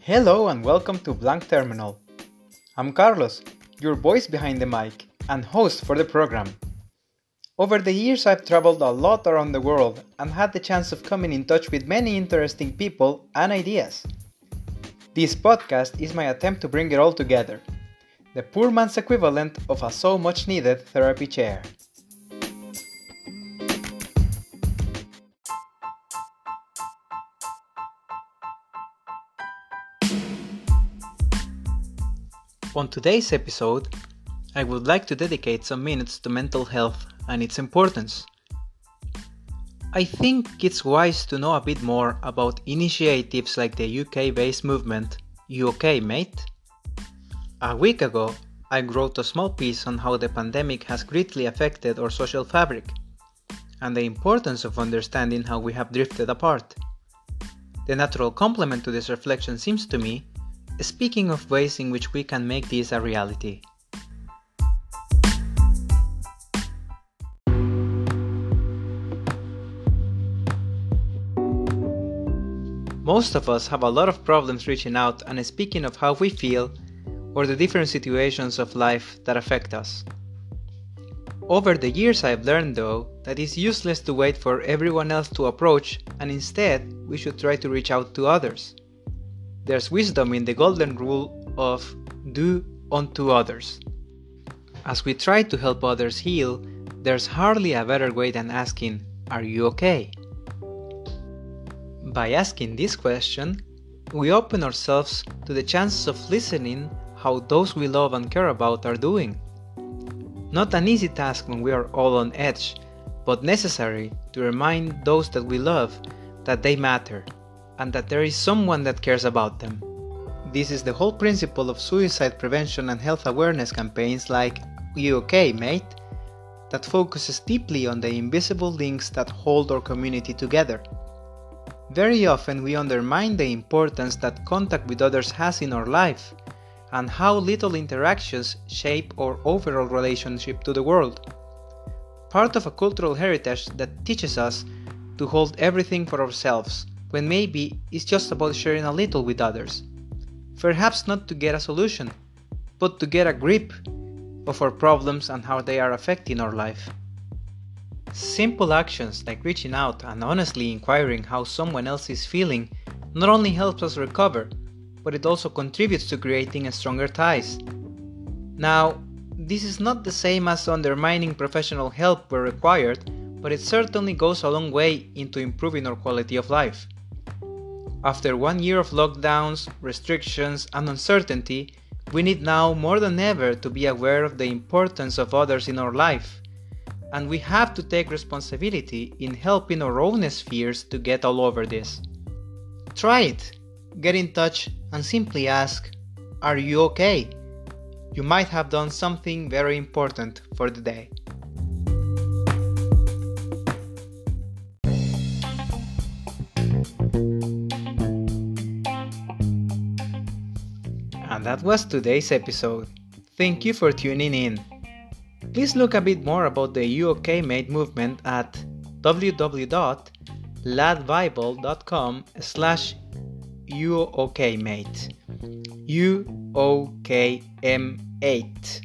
Hello and welcome to Blank Terminal. I'm Carlos, your voice behind the mic and host for the program. Over the years, I've traveled a lot around the world and had the chance of coming in touch with many interesting people and ideas. This podcast is my attempt to bring it all together the poor man's equivalent of a so much needed therapy chair. On today's episode, I would like to dedicate some minutes to mental health and its importance. I think it's wise to know a bit more about initiatives like the UK based movement You OK Mate? A week ago, I wrote a small piece on how the pandemic has greatly affected our social fabric and the importance of understanding how we have drifted apart. The natural complement to this reflection seems to me speaking of ways in which we can make this a reality. Most of us have a lot of problems reaching out and speaking of how we feel or the different situations of life that affect us. Over the years, I've learned though that it's useless to wait for everyone else to approach, and instead, we should try to reach out to others. There's wisdom in the golden rule of do unto others. As we try to help others heal, there's hardly a better way than asking, Are you okay? By asking this question, we open ourselves to the chances of listening how those we love and care about are doing. Not an easy task when we are all on edge, but necessary to remind those that we love that they matter and that there is someone that cares about them. This is the whole principle of suicide prevention and health awareness campaigns like You OK, Mate? that focuses deeply on the invisible links that hold our community together. Very often we undermine the importance that contact with others has in our life and how little interactions shape our overall relationship to the world. Part of a cultural heritage that teaches us to hold everything for ourselves when maybe it's just about sharing a little with others. Perhaps not to get a solution, but to get a grip of our problems and how they are affecting our life. Simple actions like reaching out and honestly inquiring how someone else is feeling not only helps us recover, but it also contributes to creating stronger ties. Now, this is not the same as undermining professional help where required, but it certainly goes a long way into improving our quality of life. After one year of lockdowns, restrictions, and uncertainty, we need now more than ever to be aware of the importance of others in our life. And we have to take responsibility in helping our own spheres to get all over this. Try it! Get in touch and simply ask, Are you okay? You might have done something very important for the day. And that was today's episode. Thank you for tuning in. Please look a bit more about the You OK Mate movement at www.ladbible.com slash UOKMate. UOKM8.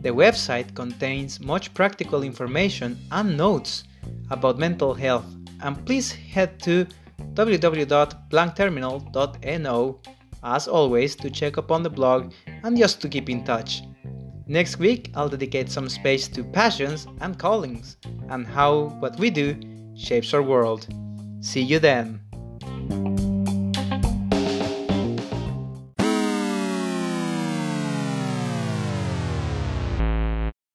The website contains much practical information and notes about mental health and please head to www.blankterminal.no as always, to check up on the blog and just to keep in touch. Next week, I'll dedicate some space to passions and callings and how what we do shapes our world. See you then!